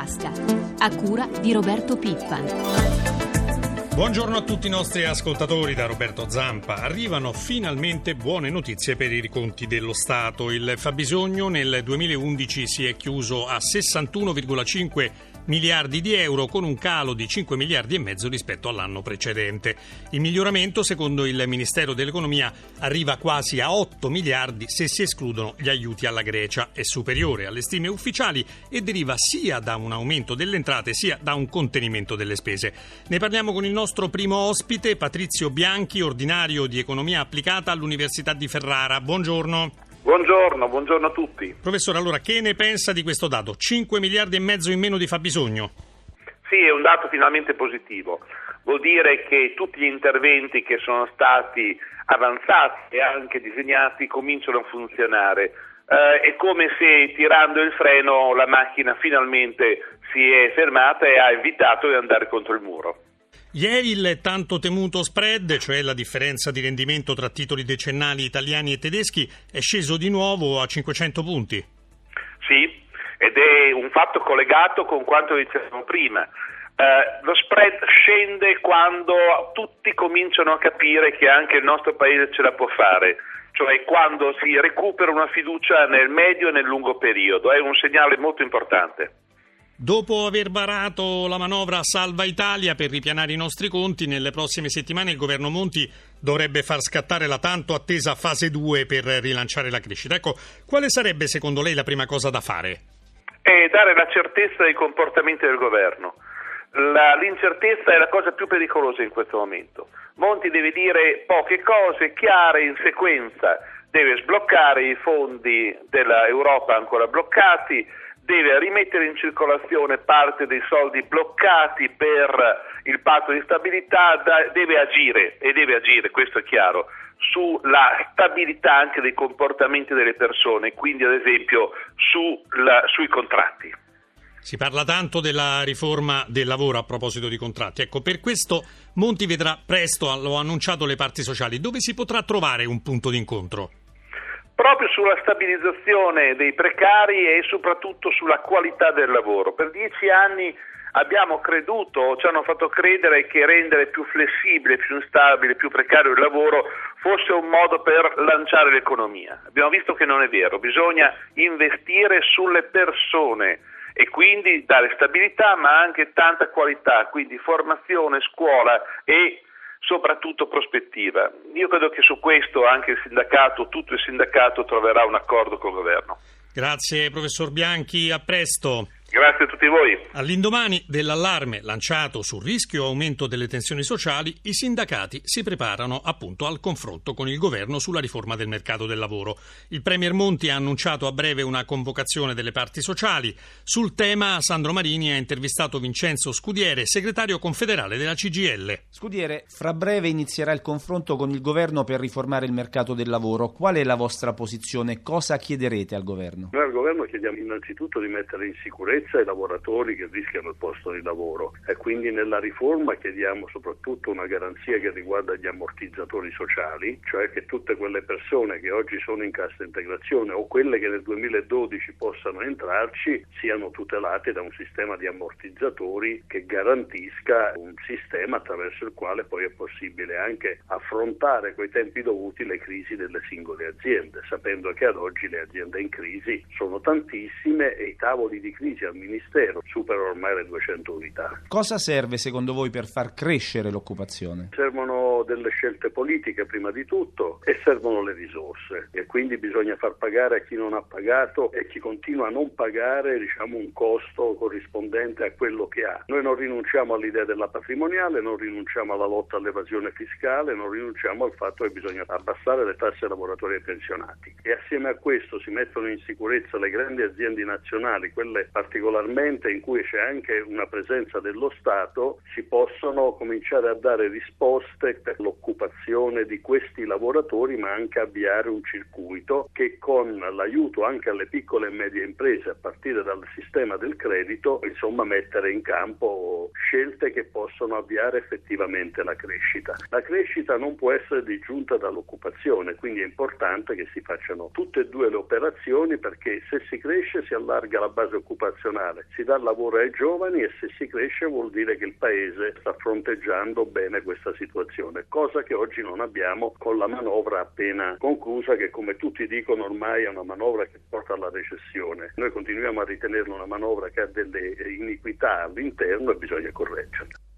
tasca, a cura di Roberto Pippan. Buongiorno a tutti i nostri ascoltatori da Roberto Zampa. Arrivano finalmente buone notizie per i riconti dello Stato. Il fabbisogno nel 2011 si è chiuso a 61,5 miliardi di euro con un calo di 5 miliardi e mezzo rispetto all'anno precedente. Il miglioramento, secondo il Ministero dell'Economia, arriva quasi a 8 miliardi se si escludono gli aiuti alla Grecia. È superiore alle stime ufficiali e deriva sia da un aumento delle entrate sia da un contenimento delle spese. Ne parliamo con il nostro primo ospite, Patrizio Bianchi, ordinario di economia applicata all'Università di Ferrara. Buongiorno. Buongiorno, buongiorno a tutti. Professore, allora che ne pensa di questo dato? 5 miliardi e mezzo in meno di fabbisogno? Sì, è un dato finalmente positivo. Vuol dire che tutti gli interventi che sono stati avanzati e anche disegnati cominciano a funzionare. Eh, è come se tirando il freno la macchina finalmente si è fermata e ha evitato di andare contro il muro. Ieri il tanto temuto spread, cioè la differenza di rendimento tra titoli decennali italiani e tedeschi, è sceso di nuovo a 500 punti. Sì, ed è un fatto collegato con quanto dicevamo prima. Uh, lo spread scende quando tutti cominciano a capire che anche il nostro paese ce la può fare, cioè quando si recupera una fiducia nel medio e nel lungo periodo. È un segnale molto importante. Dopo aver varato la manovra Salva Italia per ripianare i nostri conti, nelle prossime settimane il governo Monti dovrebbe far scattare la tanto attesa fase 2 per rilanciare la crescita. Ecco, quale sarebbe secondo lei la prima cosa da fare? È dare la certezza dei comportamenti del governo. La, l'incertezza è la cosa più pericolosa in questo momento. Monti deve dire poche cose chiare in sequenza, deve sbloccare i fondi dell'Europa ancora bloccati, deve rimettere in circolazione parte dei soldi bloccati per il patto di stabilità, deve agire, e deve agire, questo è chiaro, sulla stabilità anche dei comportamenti delle persone, quindi ad esempio sulla, sui contratti. Si parla tanto della riforma del lavoro a proposito di contratti. Ecco, per questo Monti vedrà presto, hanno annunciato le parti sociali, dove si potrà trovare un punto d'incontro proprio sulla stabilizzazione dei precari e soprattutto sulla qualità del lavoro. Per dieci anni abbiamo creduto, ci hanno fatto credere che rendere più flessibile, più instabile, più precario il lavoro fosse un modo per lanciare l'economia. Abbiamo visto che non è vero, bisogna investire sulle persone e quindi dare stabilità ma anche tanta qualità, quindi formazione, scuola e soprattutto prospettiva. Io credo che su questo anche il sindacato, tutto il sindacato troverà un accordo col governo. Grazie professor Bianchi, a presto. Grazie a tutti voi. All'indomani dell'allarme lanciato sul rischio aumento delle tensioni sociali, i sindacati si preparano appunto al confronto con il governo sulla riforma del mercato del lavoro. Il Premier Monti ha annunciato a breve una convocazione delle parti sociali. Sul tema Sandro Marini ha intervistato Vincenzo Scudiere, segretario confederale della CGL. Scudiere, fra breve inizierà il confronto con il governo per riformare il mercato del lavoro. Qual è la vostra posizione? Cosa chiederete al governo? Noi al governo chiediamo innanzitutto di mettere in sicurezza sicurezza ai lavoratori che rischiano il posto di lavoro. E quindi nella riforma chiediamo soprattutto una garanzia che riguarda gli ammortizzatori sociali, cioè che tutte quelle persone che oggi sono in cassa integrazione o quelle che nel 2012 possano entrarci siano tutelate da un sistema di ammortizzatori che garantisca un sistema attraverso il quale poi è possibile anche affrontare coi tempi dovuti le crisi delle singole aziende, sapendo che ad oggi le aziende in crisi sono tantissime e i tavoli di crisi al Ministero supera ormai le 200 unità. Cosa serve secondo voi per far crescere l'occupazione? Servono delle scelte politiche prima di tutto e servono le risorse e quindi bisogna far pagare a chi non ha pagato e chi continua a non pagare diciamo, un costo corrispondente a quello che ha. Noi non rinunciamo all'idea della patrimoniale, non rinunciamo alla lotta all'evasione fiscale, non rinunciamo al fatto che bisogna abbassare le tasse ai lavoratori e pensionati e assieme a questo si mettono in sicurezza le grandi aziende nazionali, quelle particolari particolarmente in cui c'è anche una presenza dello Stato, si possono cominciare a dare risposte per l'occupazione di questi lavoratori, ma anche avviare un circuito che con l'aiuto anche alle piccole e medie imprese, a partire dal sistema del credito, insomma mettere in campo scelte che possono avviare effettivamente la crescita. La crescita non può essere disgiunta dall'occupazione, quindi è importante che si facciano tutte e due le operazioni perché se si cresce si allarga la base occupazionale occupazionale, si dà lavoro ai giovani e se si cresce vuol dire che il Paese sta fronteggiando bene questa situazione, cosa che oggi non abbiamo con la manovra appena conclusa che come tutti dicono ormai è una manovra che porta alla recessione. Noi continuiamo a ritenerla una manovra che ha delle iniquità all'interno e bisogna correggerla.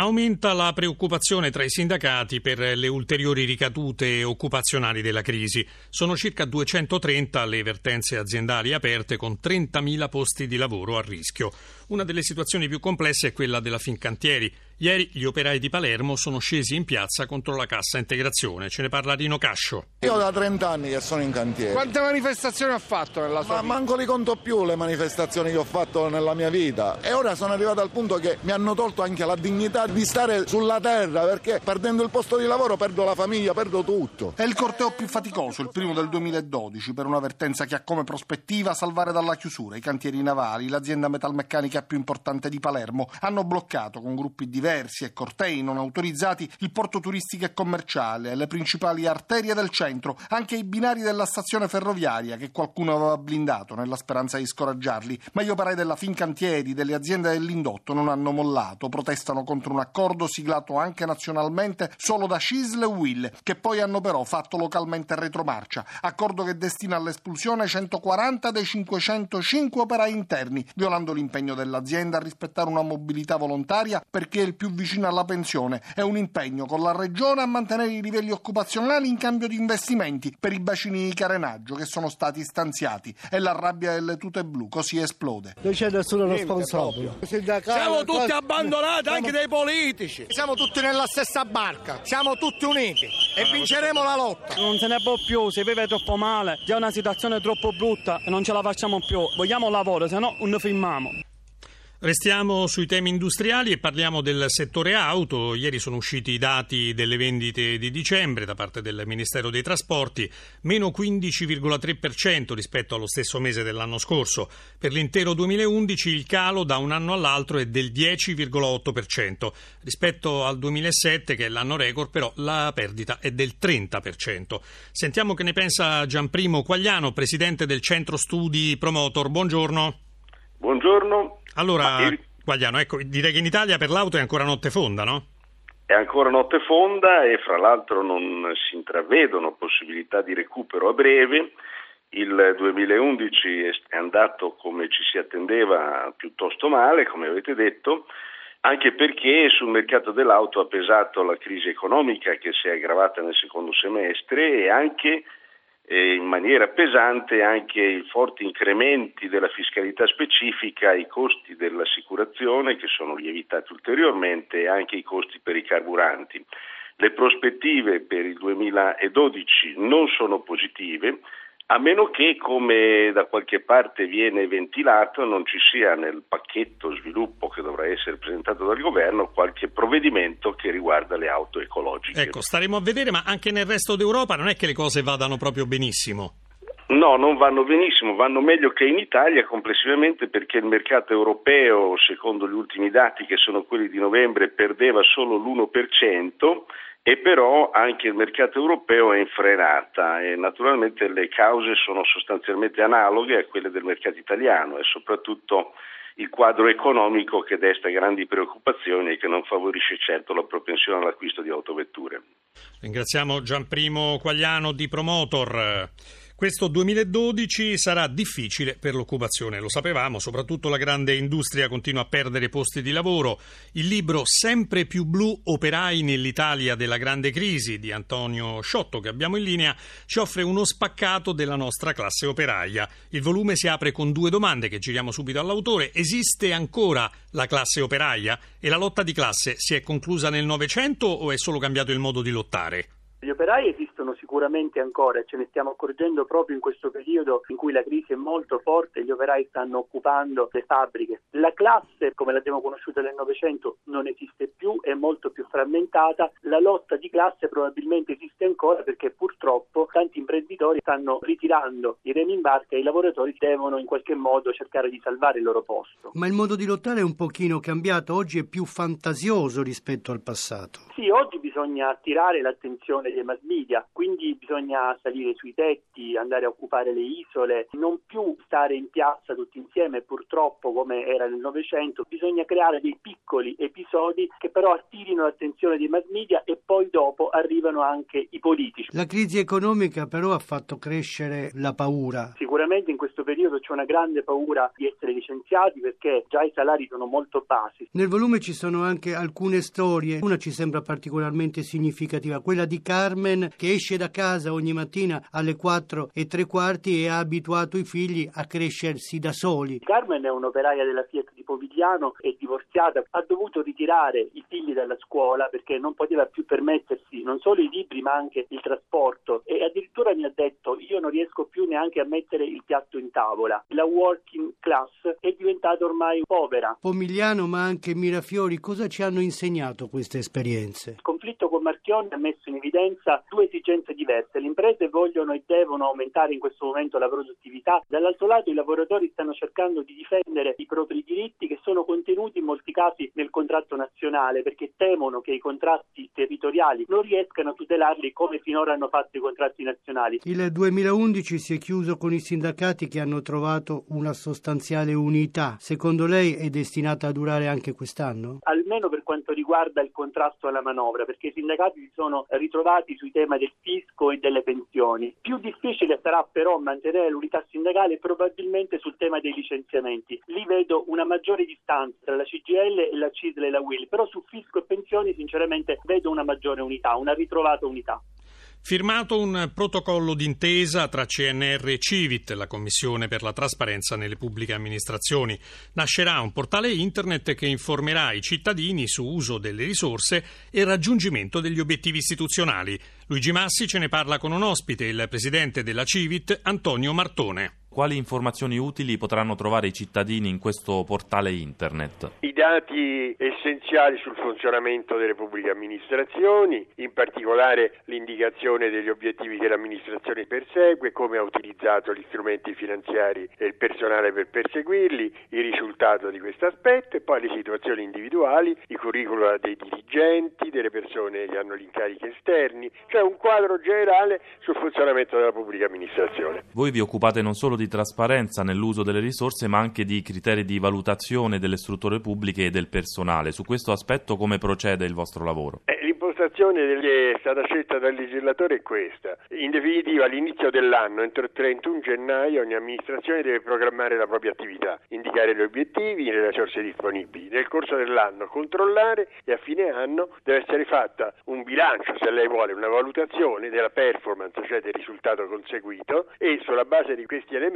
Aumenta la preoccupazione tra i sindacati per le ulteriori ricadute occupazionali della crisi. Sono circa 230 le vertenze aziendali aperte con 30.000 posti di lavoro a rischio. Una delle situazioni più complesse è quella della Fincantieri. Ieri gli operai di Palermo sono scesi in piazza contro la cassa integrazione. Ce ne parla Rino Cascio. Io da 30 anni che sono in cantiere. Quante manifestazioni ha fatto nella sua Ma vita? manco li conto più le manifestazioni che ho fatto nella mia vita. E ora sono arrivato al punto che mi hanno tolto anche la dignità di stare sulla terra perché perdendo il posto di lavoro perdo la famiglia, perdo tutto. È il corteo più faticoso, il primo del 2012, per una vertenza che ha come prospettiva salvare dalla chiusura i cantieri navali, l'azienda metalmeccanica più importante di Palermo. Hanno bloccato con gruppi diversi e cortei non autorizzati il porto turistico e commerciale, le principali arterie del centro, anche i binari della stazione ferroviaria che qualcuno aveva blindato nella speranza di scoraggiarli. Ma gli operai della Fincantieri, delle aziende dell'indotto non hanno mollato, protestano contro un accordo siglato anche nazionalmente solo da Cisle e Will, che poi hanno però fatto localmente retromarcia. Accordo che destina all'espulsione 140 dei 505 operai interni, violando l'impegno dell'azienda a rispettare una mobilità volontaria perché è il più vicino alla pensione e un impegno con la regione a mantenere i livelli occupazionali in cambio di investimenti per i bacini di carenaggio che sono stati stanziati e la rabbia delle tute blu così esplode. Non c'è nessuno responsabile. Siamo tutti abbandonati anche dai politici. Siamo tutti nella stessa barca, siamo tutti uniti e vinceremo la lotta. Non se ne può più, si vive troppo male, già è una situazione troppo brutta e non ce la facciamo più. Vogliamo lavoro, se no non firmiamo. Restiamo sui temi industriali e parliamo del settore auto. Ieri sono usciti i dati delle vendite di dicembre da parte del Ministero dei Trasporti, meno 15,3% rispetto allo stesso mese dell'anno scorso. Per l'intero 2011 il calo da un anno all'altro è del 10,8%. Rispetto al 2007, che è l'anno record, però la perdita è del 30%. Sentiamo che ne pensa Gianprimo Quagliano, presidente del Centro Studi Promotor. Buongiorno. Buongiorno. Allora, il- Guagliano, ecco, direi che in Italia per l'auto è ancora notte fonda, no? È ancora notte fonda e fra l'altro non si intravedono possibilità di recupero a breve. Il 2011 è andato come ci si attendeva piuttosto male, come avete detto, anche perché sul mercato dell'auto ha pesato la crisi economica che si è aggravata nel secondo semestre e anche in maniera pesante anche i forti incrementi della fiscalità specifica, i costi dell'assicurazione che sono lievitati ulteriormente e anche i costi per i carburanti. Le prospettive per il 2012 non sono positive, a meno che, come da qualche parte viene ventilato, non ci sia nel pacchetto sviluppo che dovrà essere presentato dal governo qualche provvedimento che riguarda le auto ecologiche. Ecco, staremo a vedere, ma anche nel resto d'Europa non è che le cose vadano proprio benissimo. No, non vanno benissimo, vanno meglio che in Italia complessivamente perché il mercato europeo, secondo gli ultimi dati che sono quelli di novembre, perdeva solo l'1% e però anche il mercato europeo è in frenata e naturalmente le cause sono sostanzialmente analoghe a quelle del mercato italiano e soprattutto il quadro economico che desta grandi preoccupazioni e che non favorisce certo la propensione all'acquisto di autovetture. Ringraziamo Gianprimo Quagliano di Promotor. Questo 2012 sarà difficile per l'occupazione, lo sapevamo, soprattutto la grande industria continua a perdere posti di lavoro. Il libro Sempre più blu, operai nell'Italia della grande crisi di Antonio Sciotto, che abbiamo in linea, ci offre uno spaccato della nostra classe operaia. Il volume si apre con due domande che giriamo subito all'autore. Esiste ancora la classe operaia? E la lotta di classe si è conclusa nel Novecento o è solo cambiato il modo di lottare? Gli operai esistono sicuramente ancora e ce ne stiamo accorgendo proprio in questo periodo in cui la crisi è molto forte gli operai stanno occupando le fabbriche. La classe, come l'abbiamo conosciuta nel Novecento, non esiste più, è molto più frammentata. La lotta di classe probabilmente esiste ancora perché purtroppo tanti imprenditori stanno ritirando i remi in barca e i lavoratori devono in qualche modo cercare di salvare il loro posto. Ma il modo di lottare è un pochino cambiato, oggi è più fantasioso rispetto al passato. Sì, oggi bisogna attirare l'attenzione dei mass media, quindi bisogna salire sui tetti, andare a occupare le isole, non più stare in piazza tutti insieme, purtroppo come era nel Novecento, bisogna creare dei piccoli episodi che però attirino l'attenzione dei mass media e poi dopo arrivano anche i politici. La crisi economica però ha fatto crescere la paura. Sicuramente in questo periodo c'è una grande paura di essere licenziati perché già i salari sono molto bassi. Nel volume ci sono anche alcune storie, una ci sembra particolarmente significativa, quella di Carmen che esce da casa ogni mattina alle 4 e tre quarti e ha abituato i figli a crescersi da soli. Carmen è un'operaia della Fiat Povigliano, è divorziata, ha dovuto ritirare i figli dalla scuola perché non poteva più permettersi non solo i libri ma anche il trasporto e addirittura mi ha detto io non riesco più neanche a mettere il piatto in tavola. La working class è diventata ormai povera. Pomigliano ma anche Mirafiori, cosa ci hanno insegnato queste esperienze? Il conflitto con Marchione ha messo in evidenza due esigenze diverse. Le imprese vogliono e devono aumentare in questo momento la produttività, dall'altro lato i lavoratori stanno cercando di difendere i propri diritti che sono contenuti in molti casi nel contratto nazionale perché temono che i contratti territoriali non riescano a tutelarli come finora hanno fatto i contratti nazionali. Il 2011 si è chiuso con i sindacati che hanno trovato una sostanziale unità. Secondo lei è destinata a durare anche quest'anno? Almeno per quanto riguarda il contrasto alla manovra, perché i sindacati si sono ritrovati sui temi del fisco e delle pensioni. Più difficile sarà però mantenere l'unità sindacale probabilmente sul tema dei licenziamenti. Lì vedo una maggiore distanza tra la CGL e la CISL e la WIL, però su fisco e pensioni sinceramente vedo una maggiore unità, una ritrovata unità. Firmato un protocollo d'intesa tra CNR e Civit, la Commissione per la trasparenza nelle pubbliche amministrazioni. Nascerà un portale internet che informerà i cittadini su uso delle risorse e raggiungimento degli obiettivi istituzionali. Luigi Massi ce ne parla con un ospite, il presidente della Civit, Antonio Martone. Quali informazioni utili potranno trovare i cittadini in questo portale internet? I dati essenziali sul funzionamento delle pubbliche amministrazioni, in particolare l'indicazione degli obiettivi che l'amministrazione persegue, come ha utilizzato gli strumenti finanziari e il personale per perseguirli, il risultato di questo aspetto e poi le situazioni individuali, i curricula dei dirigenti, delle persone che hanno gli incarichi esterni, cioè un quadro generale sul funzionamento della pubblica amministrazione. Voi vi occupate non solo di trasparenza nell'uso delle risorse, ma anche di criteri di valutazione delle strutture pubbliche e del personale. Su questo aspetto come procede il vostro lavoro? Eh, l'impostazione che è stata scelta dal legislatore è questa. In definitiva, all'inizio dell'anno, entro il 31 gennaio, ogni amministrazione deve programmare la propria attività, indicare gli obiettivi e le risorse disponibili. Nel corso dell'anno controllare e a fine anno deve essere fatta un bilancio, se lei vuole, una valutazione della performance, cioè del risultato conseguito e sulla base di questi elementi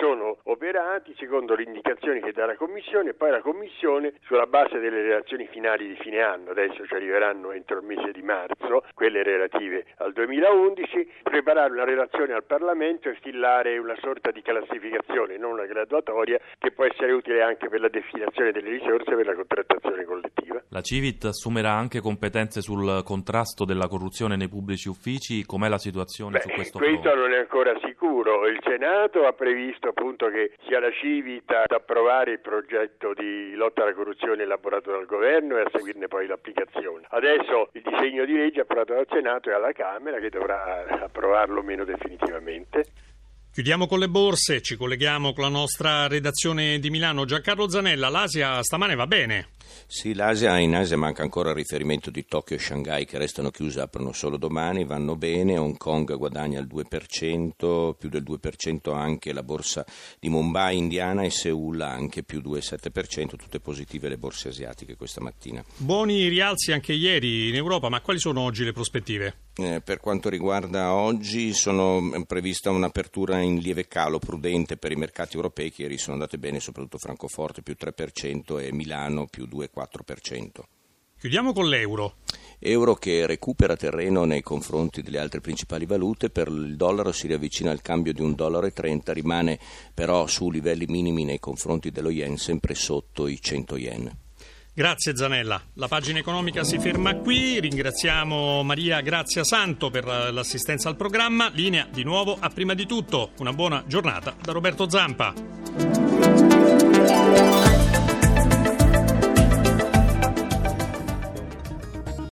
sono operati secondo le indicazioni che dà la Commissione e poi la Commissione sulla base delle relazioni finali di fine anno, adesso ci arriveranno entro il mese di marzo, quelle relative al 2011, preparare una relazione al Parlamento e stillare una sorta di classificazione, non una graduatoria, che può essere utile anche per la definizione delle risorse per la contrattazione collettiva. La Civit assumerà anche competenze sul contrasto della corruzione nei pubblici uffici, com'è la situazione Beh, su questo questo fronte? non è ancora sicuro, il Senato ha previsto appunto che sia la Civit ad approvare il progetto di lotta alla corruzione elaborato dal governo e a seguirne poi l'applicazione. Adesso il disegno di legge approvato dal Senato e alla Camera che dovrà approvarlo meno definitivamente. Chiudiamo con le borse, ci colleghiamo con la nostra redazione di Milano. Giancarlo Zanella, l'Asia stamane va bene. Sì, l'Asia, in Asia manca ancora il riferimento di Tokyo e Shanghai che restano chiuse, aprono solo domani, vanno bene, Hong Kong guadagna il 2%, più del 2% anche la borsa di Mumbai indiana e Seoul anche più 2,7%, tutte positive le borse asiatiche questa mattina. Buoni rialzi anche ieri in Europa, ma quali sono oggi le prospettive? Eh, per quanto riguarda oggi, sono prevista un'apertura in lieve calo prudente per i mercati europei che ieri sono andate bene, soprattutto Francoforte più 3% e Milano più 2,4%. Chiudiamo con l'euro. Euro che recupera terreno nei confronti delle altre principali valute, per il dollaro si riavvicina al cambio di 1,30 dollaro, rimane però su livelli minimi nei confronti dello yen, sempre sotto i 100 yen. Grazie Zanella. La pagina economica si ferma qui. Ringraziamo Maria Grazia Santo per l'assistenza al programma. Linea di nuovo a prima di tutto. Una buona giornata da Roberto Zampa.